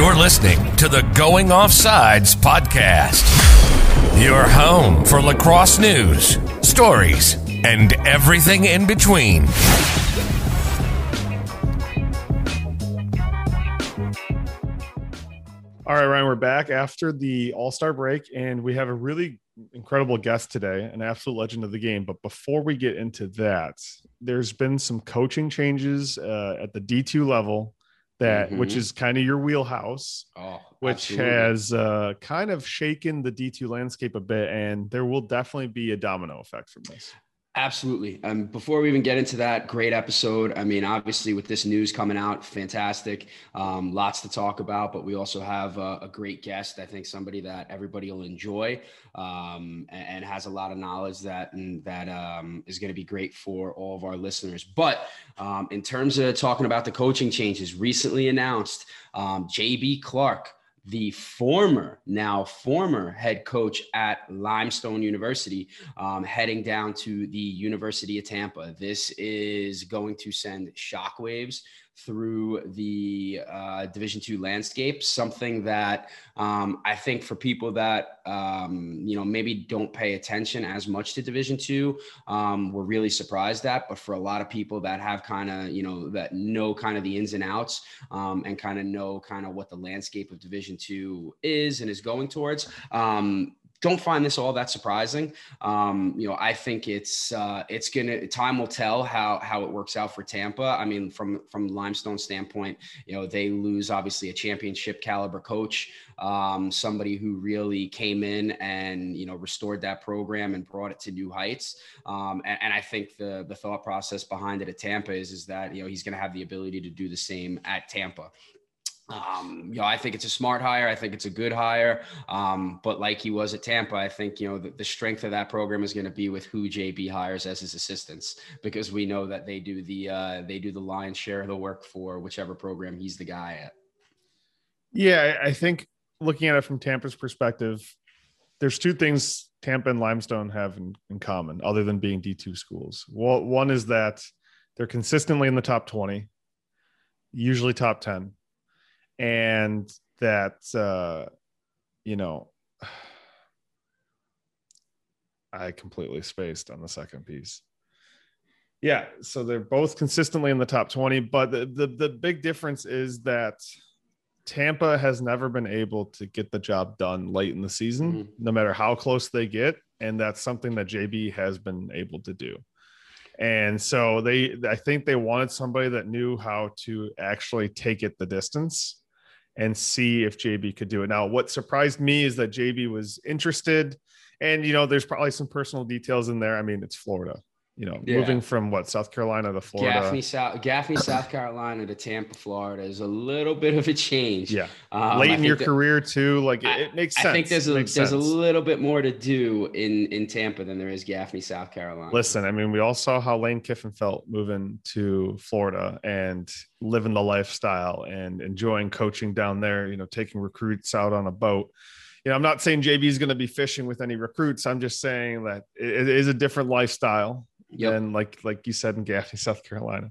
You're listening to the Going Offsides podcast, your home for lacrosse news, stories, and everything in between. All right, Ryan, we're back after the All Star break, and we have a really incredible guest today, an absolute legend of the game. But before we get into that, there's been some coaching changes uh, at the D2 level that, Mhm. which is kind of your wheelhouse, Oh, which absolutely. has uh, kind of shaken the D2 landscape a bit. And there will definitely be a domino effect from this. Absolutely. Um, before we even get into that, great episode. I mean, obviously, with this news coming out, fantastic. Um, lots to talk about, but we also have a, a great guest. I think somebody that everybody will enjoy um, and, and has a lot of knowledge that and that um, is going to be great for all of our listeners. But um, in terms of talking about the coaching changes, recently announced, um, JB Clark the former, now former head coach at Limestone University, um, heading down to the University of Tampa. This is going to send shockwaves through the uh, Division two landscape. Something that um, I think for people that um, you know maybe don't pay attention as much to Division two, um, we're really surprised at. But for a lot of people that have kind of you know that know kind of the ins and outs um, and kind of know kind of what the landscape of Division two is and is going towards. Um, don't find this all that surprising. Um, you know, I think it's uh, it's gonna time will tell how how it works out for Tampa. I mean, from from Limestone standpoint, you know, they lose obviously a championship caliber coach, um, somebody who really came in and you know restored that program and brought it to new heights. Um, and, and I think the the thought process behind it at Tampa is is that you know he's to have the ability to do the same at Tampa. Um, you know, I think it's a smart hire. I think it's a good hire. Um, but like he was at Tampa, I think, you know, the, the strength of that program is going to be with who JB hires as his assistants, because we know that they do the, uh, they do the lion's share of the work for whichever program he's the guy at. Yeah, I think looking at it from Tampa's perspective, there's two things Tampa and Limestone have in, in common, other than being D2 schools. Well, one is that they're consistently in the top 20, usually top 10, and that, uh, you know, I completely spaced on the second piece. Yeah, so they're both consistently in the top 20, but the, the, the big difference is that Tampa has never been able to get the job done late in the season, Mhm. no matter how close they get. And that's something that JB has been able to do. And so they, I think they wanted somebody that knew how to actually take it the distance and see if JB could do it. Now, what surprised me is that JB was interested. And, you know, there's probably some personal details in there. I mean, it's Florida, you know, Yeah. moving from what, South Carolina to Florida. Gaffney, South, Gaffney, South Carolina to Tampa, Florida is a little bit of a change. Yeah. Um, Late I in your that- career, too. Like, it, I- it makes sense. I think there's a there's a little bit more to do in in Tampa than there is Gaffney, South Carolina. Listen, I mean, we all saw how Lane Kiffin felt moving to Florida and living the lifestyle and enjoying coaching down there, you know, taking recruits out on a boat. You know, I'm not saying JB is going to be fishing with any recruits. I'm just saying that it is a different lifestyle Yep. than like like you said in Gaffney, South Carolina.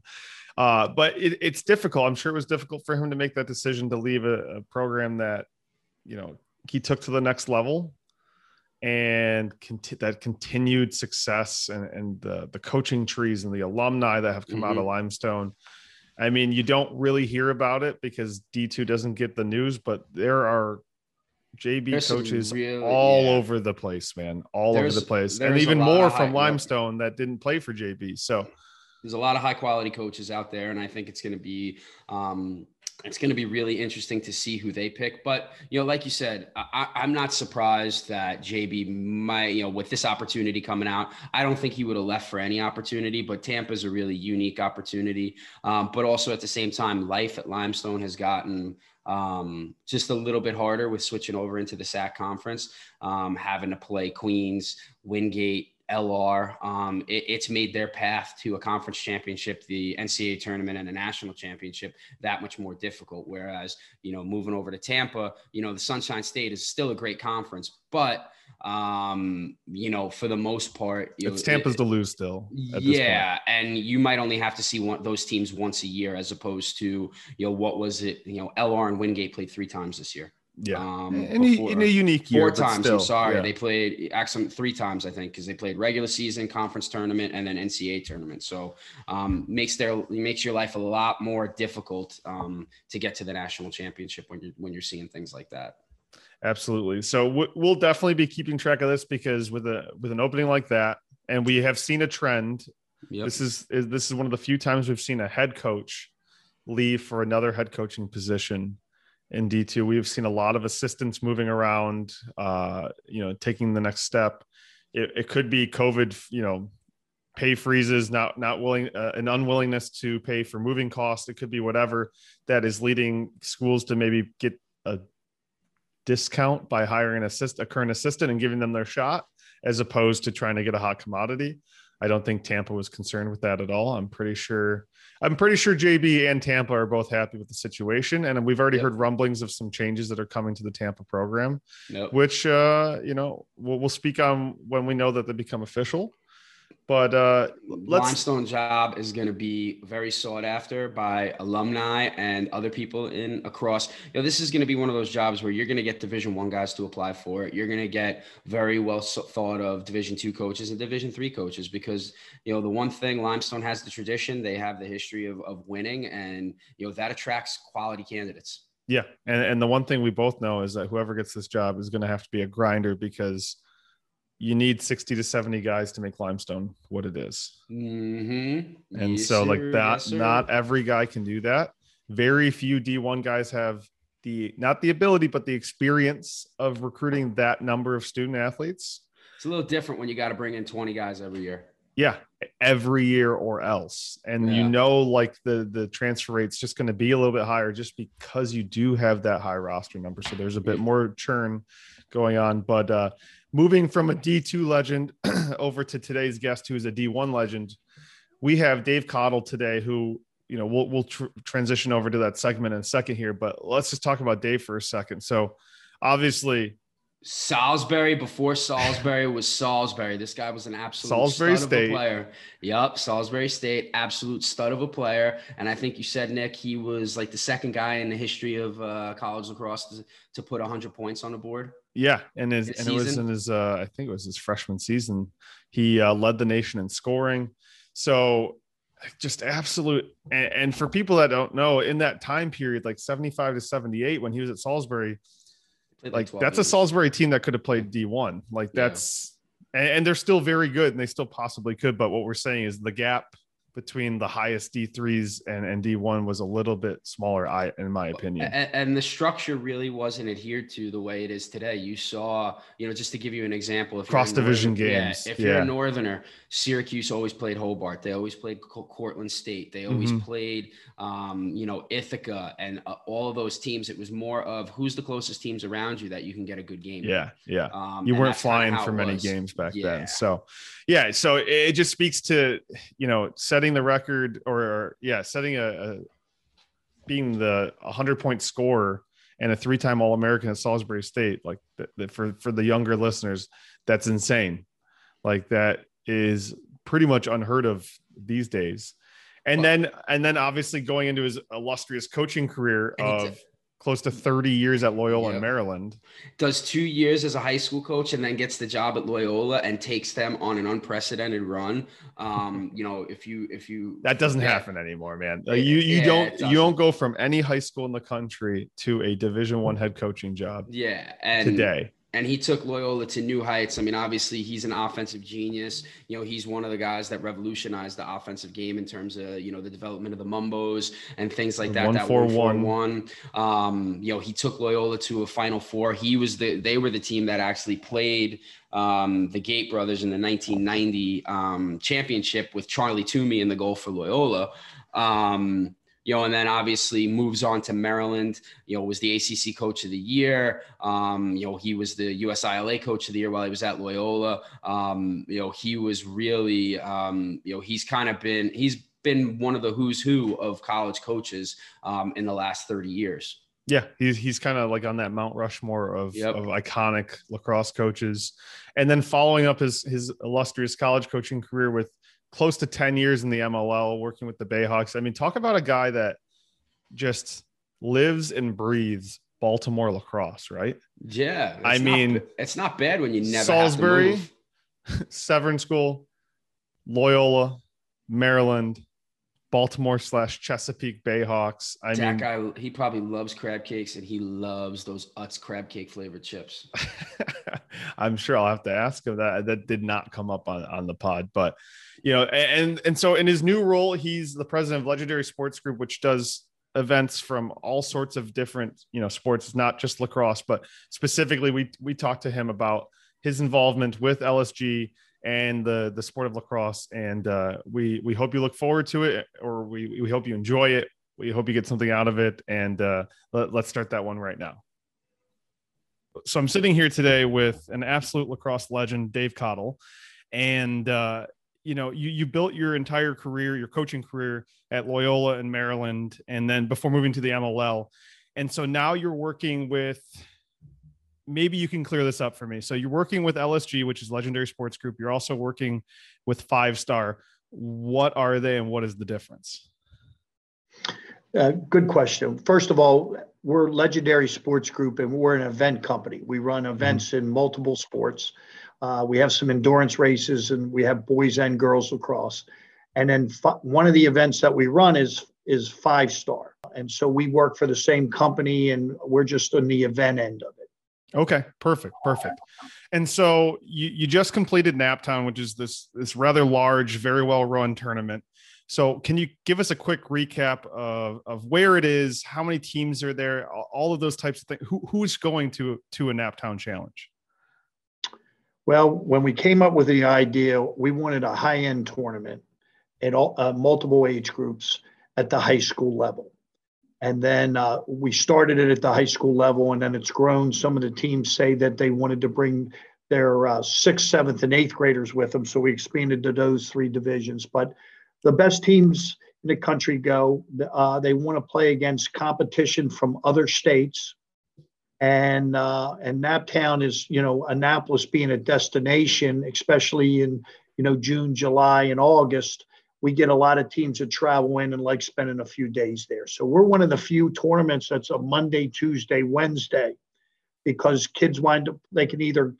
Uh, but it, it's difficult. I'm sure it was difficult for him to make that decision to leave a, a program that, you know, he took to the next level and conti- that continued success and, and the, the coaching trees and the alumni that have come out of limestone i mean you don't really hear about it because d2 doesn't get the news but there are jb There's coaches really- all yeah. over the place man all over the place and even more from high- limestone that didn't play for jb so there's a lot of high quality coaches out there, and I think it's going to be um, it's going to be really interesting to see who they pick. But you know, like you said, I, I'm not surprised that JB might you know with this opportunity coming out. I don't think he would have left for any opportunity, but Tampa's a really unique opportunity. Um, but also at the same time, life at Limestone has gotten um, just a little bit harder with switching over into the SAC conference, um, having to play Queens, Wingate, LR, um, it, it's made their path to a conference championship, the NCAA tournament, and a national championship that much more difficult. Whereas, you know, moving over to Tampa, you know, the Sunshine State is still a great conference, but um, you know, for the most part, it's know, Tampa's it, to lose still. Yeah, and you might only have to see one those teams once a year, as opposed to you know what was it? You know, LR and Wingate played three times this year. Yeah, um, in, a, in, a, unique year. Four times. Still, I'm sorry, yeah. they played actually three times I think because they played regular season, conference tournament, and then NCAA tournament. So um, makes their makes your life a lot more difficult um, to get to the national championship when you're when you're seeing things like that. Absolutely. So we'll definitely be keeping track of this because with a with an opening like that, and we have seen a trend. Yep. This is this is one of the few times we've seen a head coach leave for another head coaching position in D2. We've seen a lot of assistants moving around, uh, you know, taking the next step. It, it could be COVID, you know, pay freezes, not not willing, uh, an unwillingness to pay for moving costs. It could be whatever that is leading schools to maybe get a discount by hiring an assist, a current assistant and giving them their shot, as opposed to trying to get a hot commodity. I don't think Tampa was concerned with that at all. I'm pretty sure I'm pretty sure JB and Tampa are both happy with the situation, and we've already yep. heard rumblings of some changes that are coming to the Tampa program, yep. which uh, you know we'll, we'll speak on when we know that they become official. But uh, let's... limestone job is going to be very sought after by alumni and other people in across. You know, this is going to be one of those jobs where you're going to get Division One guys to apply for it. You're going to get very well thought of Division Two coaches and Division Three coaches because you know the one thing Limestone has the tradition. They have the history of, of winning, and you know that attracts quality candidates. Yeah, and and the one thing we both know is that whoever gets this job is going to have to be a grinder because you need 60 to 70 guys to make limestone what it is. Mm-hmm. And yes, so, like that, yes, not every guy can do that. Very few D1 guys have the not the ability, but the experience of recruiting that number of student athletes. It's a little different when you got to bring in 20 guys every year. Yeah, every year or else. And yeah. you know, like the the transfer rate's just going to be a little bit higher just because you do have that high roster number. So there's a bit more churn going on. But uh moving from a D2 legend over to today's guest, who is a D1 legend, we have Dave Cottle today, who, you know, we'll, we'll tr- transition over to that segment in a second here, but let's just talk about Dave for a second. So obviously, Salisbury before Salisbury was Salisbury. This guy was an absolute Salisbury stud State. of a player. Yep, Salisbury State, absolute stud of a player. And I think you said Nick, he was like the second guy in the history of uh, college lacrosse to, to put 100 points on the board. Yeah, and his, and it was in his uh, I think it was his freshman season. He uh, led the nation in scoring. So just absolute and, and for people that don't know, in that time period, like 75 to 78, when he was at Salisbury, like, like that's years. a Salisbury team that could have played D1. Like that's yeah. and, and they're still very good and they still possibly could. But what we're saying is the gap between the highest D3s and, and D1 was a little bit smaller, I in my opinion. And, and, the structure really wasn't adhered to the way it is today. You saw, you know, just to give you an example, if cross division games, yeah, if you're a northerner, Syracuse always played Hobart. They always played Cortland State. They always mm-hmm. played, um, you know, Ithaca and uh, all of those teams. It was more of who's the closest teams around you that you can get a good game. Yeah, yeah. Um, you weren't flying for many games back yeah. then, so yeah. So it just speaks to you know setting the record or, or yeah, setting a, a being the 100 point scorer and a three-time All-American at Salisbury State, like for for the younger listeners, that's insane. Like that is pretty much unheard of these days. And well, then and then obviously going into his illustrious coaching career of close to 30 years at Loyola yep. in Maryland. Does two years as a high school coach and then gets the job at Loyola and takes them on an unprecedented run. Um, you know, if you if you that doesn't yeah. happen anymore, man. you you yeah, don't you don't go from any high school in the country to a Division One head coaching job. Yeah, and today and he took Loyola to new heights. I mean, obviously, he's an offensive genius. You know, he's one of the guys that revolutionized the offensive game in terms of you know the development of the mumbos and things like that. One that four one one. Um, you know, he took Loyola to a Final Four. He was the they were the team that actually played um, the Gait brothers in the 1990 um, championship with Charlie Toomey in the goal for Loyola. Um, you know, and then obviously moves on to Maryland. You know, was the ACC Coach of the Year. Um, you know, he was the USILA Coach of the Year while he was at Loyola. Um, you know, he was really, um, you know, he's kind of been he's been one of the who's who of college coaches um, in the last thirty years. Yeah, he's he's kind of like on that Mount Rushmore of, Yep. of iconic lacrosse coaches, and then following up his his illustrious college coaching career with close to ten years in the MLL, working with the Bayhawks. I mean, talk about a guy that just lives and breathes Baltimore lacrosse, right? Yeah, I not mean, it's not bad when you never Salisbury, Have to move. Severn School, Loyola, Maryland, Baltimore slash Chesapeake Bayhawks. I that mean, guy, he probably loves crab cakes and he loves those Utz crab cake flavored chips. I'm sure I'll have to ask him that. That did not come up on, on the pod, but you know, and and so in his new role, he's the president of Legendary Sports Group, which does events from all sorts of different you know sports, not just lacrosse, but specifically we we talked to him about his involvement with LSG and the the sport of lacrosse, and uh, we we hope you look forward to it, or we we hope you enjoy it. We hope you get something out of it, and uh, let, let's start that one right now so I'm sitting here today with an absolute lacrosse legend, Dave Cottle, and uh, you know, you you built your entire career, your coaching career at Loyola in Maryland, and then before moving to the MLL, and so now you're working with. Maybe you can clear this up for me. So you're working with LSG, which is Legendary Sports Group. You're also working with Five Star. What are they, and what is the difference? Uh, good question. First of all, we're Legendary Sports Group and we're an event company. We run events in multiple sports. Uh, we have some endurance races and we have boys and girls lacrosse. And then fi- one of the events that we run is is five star. And so we work for the same company and we're just on the event end of it. Okay, perfect, perfect. And so you you just completed Naptown, which is this this rather large, very well run tournament. So can you give us a quick recap of of where it is, how many teams are there, all- of those types of things? Who who's going to to a Naptown challenge? Well, when we came up with the idea, we wanted a high end tournament at all, uh, multiple age groups at the high school level. And then uh, we started it at the high school level, and then it's grown. Some of the teams say that they wanted to bring their uh, sixth, seventh, and eighth graders with them. So we expanded to those three divisions. But the best teams in the country go, uh, they want to play against competition from other states and uh, and Naptown is you know Annapolis being a destination, especially in you know June, July, and August. We get a lot of teams that travel in and like spending a few days there. So we're one of the few tournaments that's a Monday, Tuesday, Wednesday, because kids wind up they can either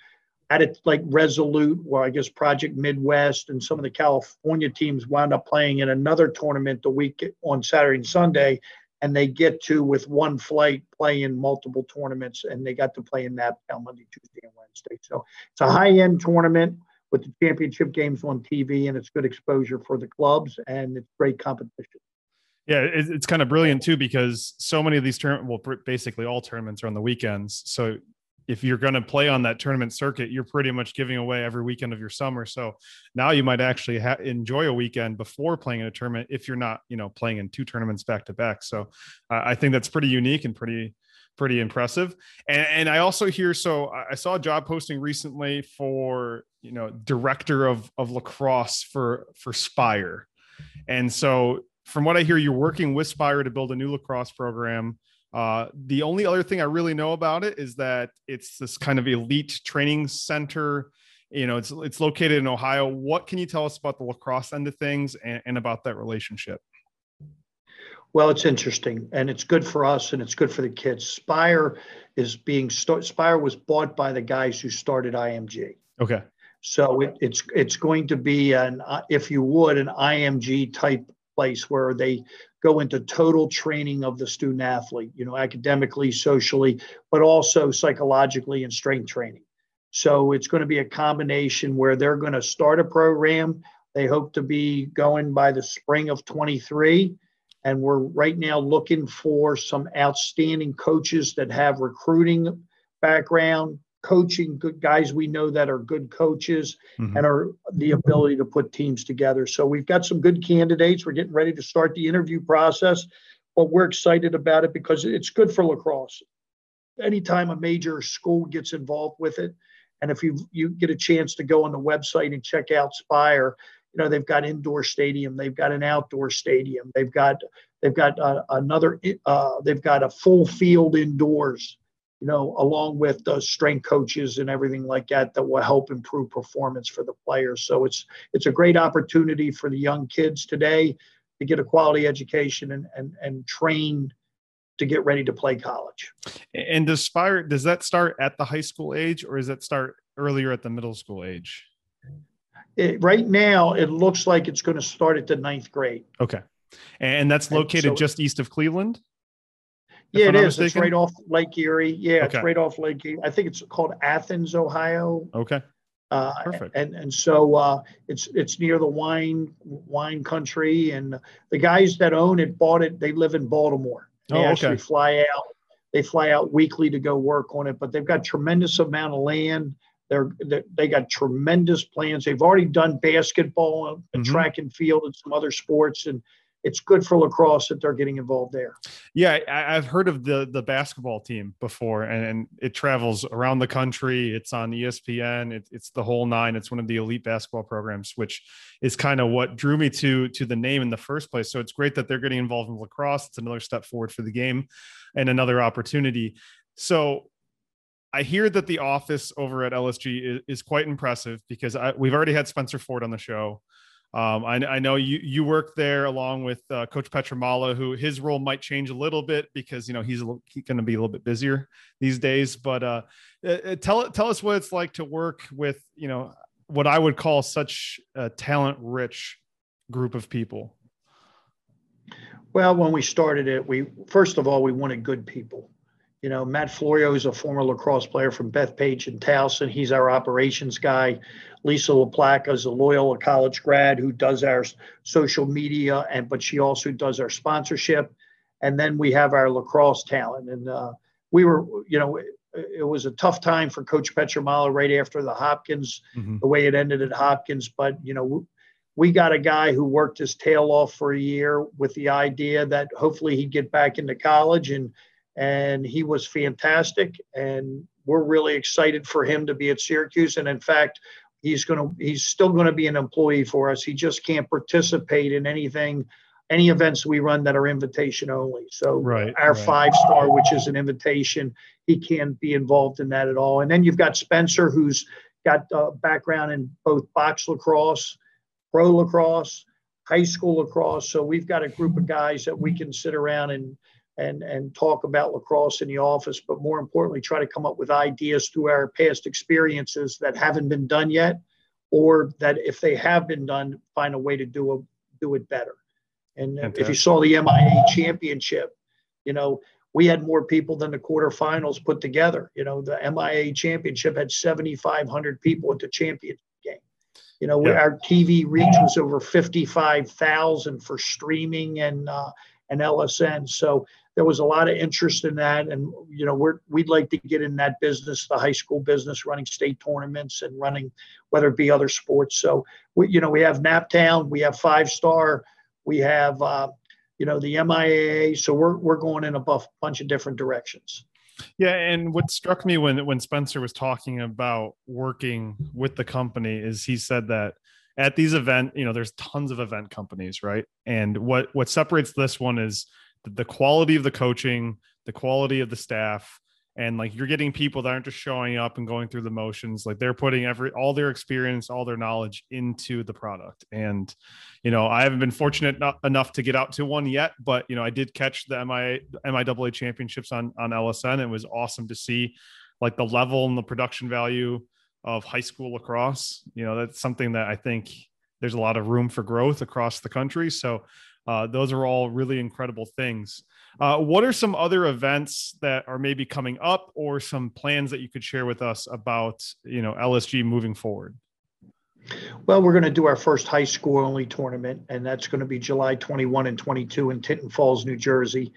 at it like Resolute or I guess Project Midwest and some of the California teams wind up playing in another tournament the week on Saturday and Sunday and they get to with one flight play in multiple tournaments and they got to play in that on Monday, Tuesday, and Wednesday. So it's a high end tournament with the championship games on TV and it's good exposure for the clubs and it's great competition. Yeah, it's kind of brilliant too because so many of these tournaments, well, basically all tournaments are on the weekends. So if you're going to play on that tournament circuit, you're pretty much giving away every weekend of your summer. So now you might actually ha- enjoy a weekend before playing in a tournament if you're not, you know, playing in two tournaments back to back. So uh, I think that's pretty unique and pretty pretty impressive. And, and I also hear so I I saw a job posting recently for you know director of of lacrosse for for Spire, and so from what I hear, you're working with Spire to build a new lacrosse program. Uh, the only other thing I really know about it is that it's this kind of elite training center. You know, it's it's located in Ohio. What can you tell us about the lacrosse end of things and, and about that relationship? Well, it's interesting and it's good for us and it's good for the kids. Spire is being Spire was bought by the guys who started IMG. Okay. So it, it's it's going to be an uh, if you would an IMG type place where they go into total training of the student athlete, you know, academically, socially, but also psychologically and strength training. So it's going to be a combination where they're going to start a program. They hope to be going by the spring of 23 and we're right now looking for some outstanding coaches that have recruiting background coaching good guys we know that are good coaches Mhm. and are the ability to put teams together so we've got some good candidates we're getting ready to start the interview process but we're excited about it because it's good for lacrosse. Anytime a major school gets involved with it, and if you you get a chance to go on the website and check out Spire, you know they've got indoor stadium, they've got an outdoor stadium, they've got they've got uh, another uh, they've got a full field indoors you know, along with the strength coaches and everything like that, that will help improve performance for the players. So it's it's a great opportunity for the young kids today to get a quality education and and and train to get ready to play college. And does Spire does that start at the high school age or does that start earlier at the middle school age? It, right now, it looks like it's going to start at the ninth grade. Okay, and that's located and so, just east of Cleveland. Yeah, it is. Mistaken? It's right off Lake Erie. Yeah, okay. it's right off Lake Erie. I think it's called Athens, Ohio. Okay. Uh, Perfect. And and so uh, it's it's near the wine wine country, and the guys that own it bought it. They live in Baltimore. They oh, okay. actually fly out. They fly out weekly to go work on it, but they've got tremendous amount of land. They're, they're they got tremendous plans. They've already done basketball and mm-hmm. track and field and some other sports, and it's good for lacrosse that they're getting involved there. Yeah, I, have heard of the the basketball team before, and, and, it travels around the country. It's on ESPN. It, it's the whole nine. It's one of the elite basketball programs, which is kind of what drew me to to the name in the first place. So it's great that they're getting involved in lacrosse. It's another step forward for the game, and another opportunity. So I hear that the office over at LSG is, is quite impressive because I, we've already had Spencer Ford on the show. Um, I, I, know you you work there along with uh, Coach Pietramala, who his role might change a little bit because you know he's, he's going to be a little bit busier these days. But uh, uh, uh, tell tell us what it's like to work with you know what I would call such a talent rich group of people. Well, when we started it, we first of all we wanted good people. You know, Matt Florio is a former lacrosse player from Bethpage and Towson. He's our operations guy. Lisa LaPlaca is a Loyola College grad who does our social media, and but she also does our sponsorship. And then we have our lacrosse talent. And uh, we were, you know, it, it, was a tough time for Coach Pietramala right after the Hopkins, mm-hmm. the way it ended at Hopkins. But you know, we got a guy who worked his tail off for a year with the idea that hopefully he'd get back into college and and he was fantastic. And we're really excited for him to be at Syracuse. And in fact, he's going to he's still going to be an employee for us. He just can't participate in anything, any events we run that are invitation only. So right, our right. five star, which is an invitation, he can't be involved in that at all. And then you've got Spencer, who's got a background in both box lacrosse, pro lacrosse, high school lacrosse. So we've got a group of guys that we can sit around and and and talk about lacrosse in the office, but more importantly, try to come up with ideas through our past experiences that haven't been done yet, or that if they have been done, find a way to do a, do it better. And Fantastic. if you saw the MIAA championship, you know we had more people than the quarterfinals put together. You know the MIAA championship had 7,500 people at the championship game. You know yeah. our TV reach was over 55,000 for streaming and uh, and LSN. So there was a lot of interest in that, and you know we're we'd like to get in that business, the high school business, running state tournaments and running whether it be other sports. So we you know we have Naptown, we have Five Star, we have uh, you know the MIAA. So we're we're going in a buff, bunch of different directions. Yeah, and what struck me when when Spencer was talking about working with the company is he said that at these event, you know, there's tons of event companies, right? And what what separates this one is the quality of the coaching, the quality of the staff, and like you're getting people that aren't just showing up and going through the motions. Like they're putting every all their experience all their knowledge into the product. And you know i haven't been fortunate enough to get out to one yet but you know i did catch the mi miaa championships on on lsn it was awesome to see like the level and the production value of high school lacrosse. You know that's something that i think there's a lot of room for growth across the country. So uh, those are all really incredible things. Uh, what are some other events that are maybe coming up, or some plans that you could share with us about you know LSG moving forward? Well, we're going to do our first high school only tournament, and that's going to be July 21 and 22 in Tinton Falls, New Jersey.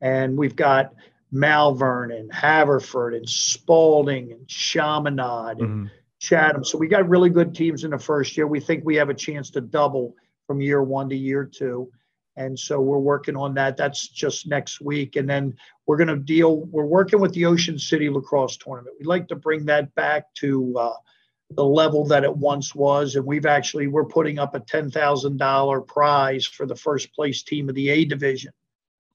And we've got Malvern and Haverford and Spalding and Chaminade and mm-hmm. Chatham. So we got really good teams in the first year. We think we have a chance to double from year one to year two And so we're working on that. That's just next week. And then we're going to deal, we're working with the Ocean City Lacrosse Tournament. We'd like to bring that back to uh, the level that it once was. And we've actually, we're putting up a $10,000 prize for the first place team of the A division.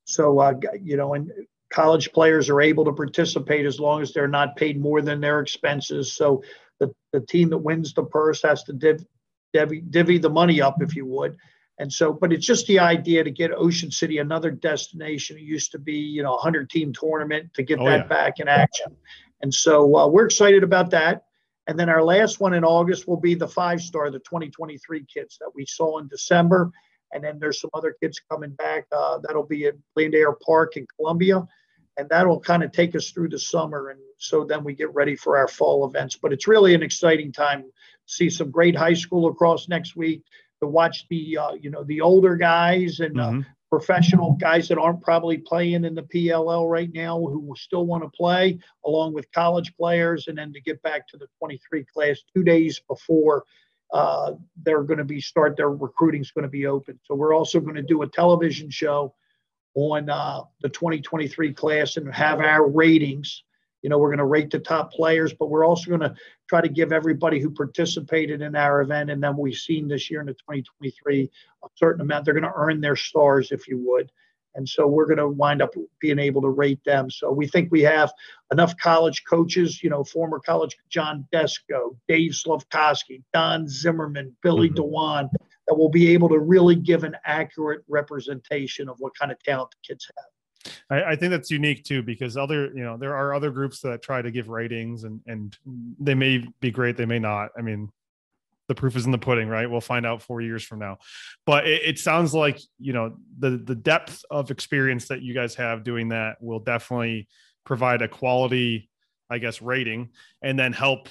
So, uh, you know, and college players are able to participate as long as they're not paid more than their expenses. So the, the team that wins the purse has to div, divvy, divvy the money up, if you would. And so, but it's just the idea to get Ocean City another destination. It used to be, you know, a hundred team tournament to get oh, that yeah. back in action. And so uh, we're excited about that. And then our last one in August will be the five star, the 2023 kids that we saw in December. And then there's some other kids coming back. Uh, that'll be at Blandair Park in Columbia and that'll kind of take us through the summer and so then we get ready for our fall events but it's really an exciting time see some great high school across next week to watch the uh, you know the older guys and uh, mm-hmm. professional guys that aren't probably playing in the PLL right now who will still want to play along with college players and then to get back to the 23 class two days before uh, they're going to be start their recruiting is going to be open so we're also going to do a television show on uh, the 2023 class and have our ratings. You know, we're going to rate the top players, but we're also going to try to give everybody who participated in our event and then we've seen this year in the 2023 a certain amount. They're going to earn their stars, if you would. And so we're going to wind up being able to rate them. So we think we have enough college coaches, you know, former college John Desko, Dave Slavkowski, Don Zimmerman, Billy mm-hmm. Dewan, that will be able to really give an accurate representation of what kind of talent the kids have. I, I, think that's unique too, because other, you know, there are other groups that try to give ratings and and they may be great, they may not. I mean, the proof is in the pudding, right? We'll find out four years from now. But it, it sounds like you know the the depth of experience that you guys have doing that will definitely provide a quality, I guess, rating, and then help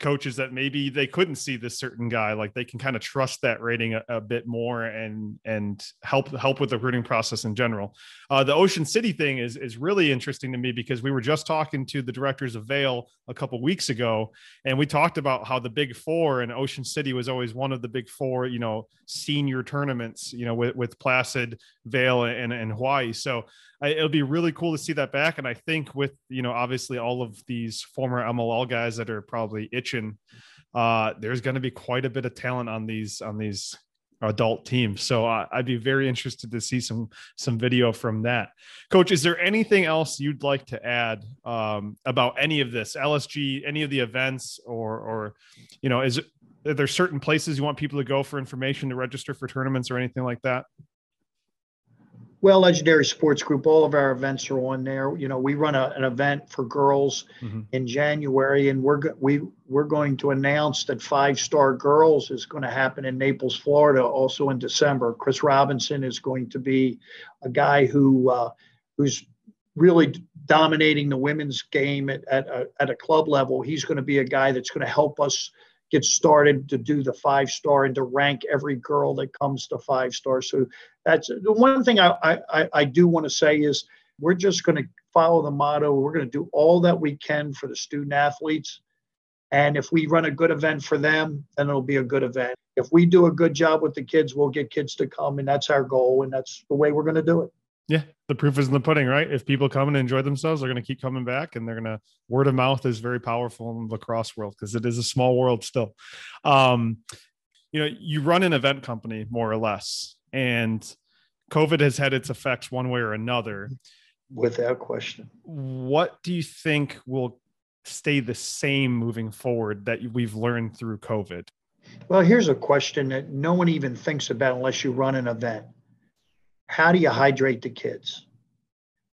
coaches that maybe they couldn't see this certain guy like they can kind of trust that rating a, a bit more and and help help with the recruiting process in general. Uh, the ocean city thing is is really interesting to me because we were just talking to the directors of Vail a couple weeks ago and we talked about how the big four and ocean city was always one of the big four you know senior tournaments you know with, with placid Vail and, and hawaii. So I, it'll be really cool to see that back. And I think with you know obviously all of these former MLL guys that are probably itching, uh, there's going to be quite a bit of talent on these on these adult teams. So uh, I'd be very interested to see some some video from that. Coach, is there anything else you'd like to add um, about any of this LSG, any of the events, or or you know, is there certain places you want people to go for information to register for tournaments or anything like that? Well, Legendary Sports Group, all of our events are on there. You know, we run a, an event for girls mm-hmm. in January, and we're we we're going to announce that Five Star Girls is going to happen in Naples, Florida, also in December. Chris Robinson is going to be a guy who uh, who's really dominating the women's game at, at, a, at a club level. He's going to be a guy that's going to help us get started to do the five star and to rank every girl that comes to five star. So that's the one thing I, I, I do want to say is we're just going to follow the motto. We're going to do all that we can for the student athletes. And if we run a good event for them, then it'll be a good event. If we do a good job with the kids, we'll get kids to come. And that's our goal. And that's the way we're going to do it. Yeah, the proof is in the pudding, right? If people come and enjoy themselves, they're going to keep coming back, and they're going to word of mouth is very powerful in the lacrosse world because it is a small world still. Um, you know, you run an event company more or less, and COVID has had its effects one way or another. Without question. What do you think will stay the same moving forward that we've learned through COVID? Well, here's a question that no one even thinks about unless you run an event how do you hydrate the kids?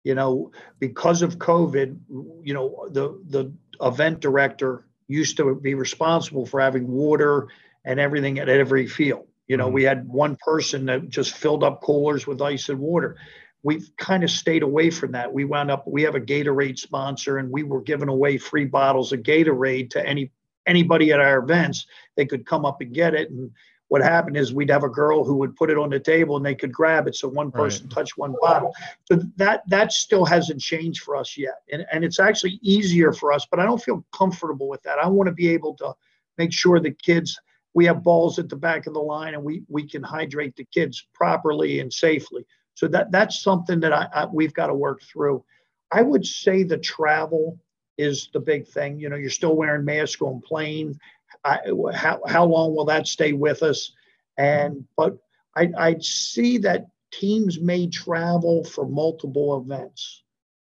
You know, because of COVID, you know, the the event director used to be responsible for having water and everything at every field. You know, mm-hmm. we had one person that just filled up coolers with ice and water. We've kind of stayed away from that. We wound up, we have a Gatorade sponsor, and we were giving away free bottles of Gatorade to any anybody at our events. They could come up and get it. And what happened is we'd have a girl who would put it on the table and they could grab it so one person right. touched one bottle so that that still hasn't changed for us yet and, and it's actually easier for us but i don't feel comfortable with that i want to be able to make sure the kids we have balls at the back of the line and we we can hydrate the kids properly and safely. So that that's something that I, I we've got to work through. I would say the travel is the big thing. You know, you're still wearing masks on plane. I, how how long will that stay with us? And but I I see that teams may travel for multiple events.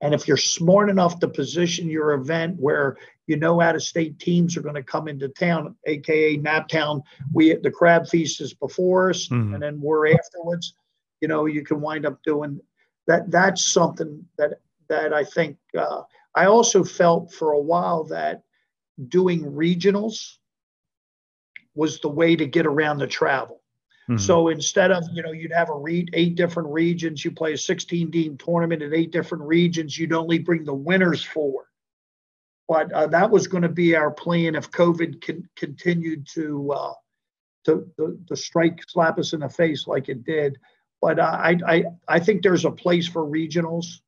And if you're smart enough to position your event where you know out of state teams are going to come into town, aka Naptown, we the crab feast is before us mm-hmm. and then we're afterwards, you know, you can wind up doing that. That's something that that I think uh, I also felt for a while that doing regionals was the way to get around the travel. Mm-hmm. So instead of, you know, you'd have a read eight different regions, you play a 16 team tournament in eight different regions, you'd only bring the winners forward. But uh, that was going to be our plan if COVID con- continued to, uh, to, to, to, strike, slap us in the face like it did. But uh, I, I, I think there's a place for regionals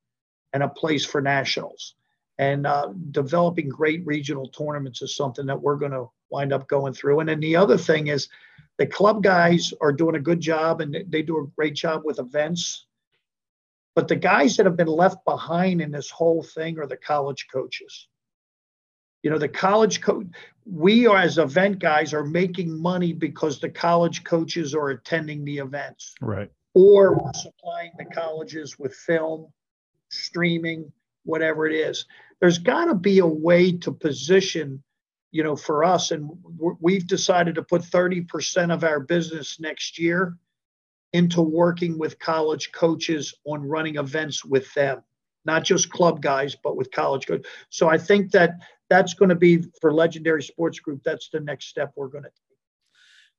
and a place for nationals. And uh, developing great regional tournaments is something that we're going to wind up going through. And then the other thing is, the club guys are doing a good job and they do a great job with events. But the guys that have been left behind in this whole thing are the college coaches. You know, the college coach, we are as event guys are making money because the college coaches are attending the events. Right. Or we're supplying the colleges with film, streaming, whatever it is. There's got to be a way to position you know, for us, and we've decided to put 30% of our business next year into working with college coaches on running events with them, not just club guys, but with college coaches. So I think that that's going to be for Legendary Sports Group. That's the next step we're going to take.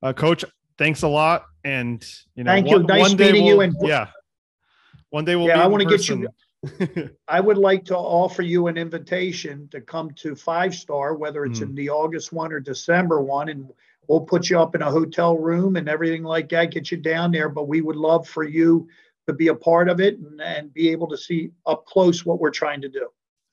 Uh, Coach, thanks a lot, and you know, thank one, you. Nice meeting we'll, you. And yeah, one day we'll. Yeah, I want to get you. I would like to offer you an invitation to come to Five Star, whether it's mm. in the August one or December one, and we'll put you up in a hotel room and everything like that, get you down there. But we would love for you to be a part of it and, and be able to see up close what we're trying to do.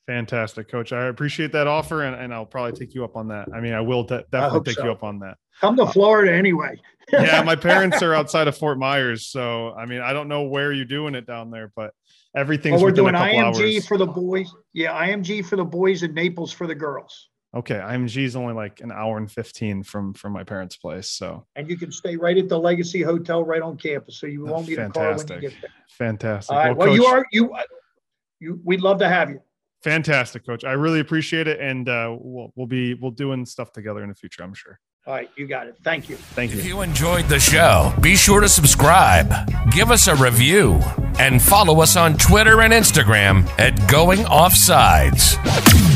Fantastic, coach. I appreciate that offer, and, and I'll probably take you up on that. I mean, I will de- definitely take so. you up on that. Come to Florida anyway. yeah, my parents are outside of Fort Myers, so I mean, I don't know where you're doing it down there, but everything's. Well, we're doing IMG hours. for the boys. Yeah, IMG for the boys and Naples for the girls. Okay, IMG is only like an hour and fifteen from from my parents' place, so. And you can stay right at the Legacy Hotel right on campus, so you won't need a car when you get there. Fantastic. All right. Well, well Coach, you are you. You, we'd love to have you. Fantastic, Coach. I really appreciate it, and uh, we'll we'll be we'll doing stuff together in the future. I'm sure. All right, you got it. Thank you. Thank you. If you enjoyed the show, be sure to subscribe, give us a review, and follow us on Twitter and Instagram at Going Offsides.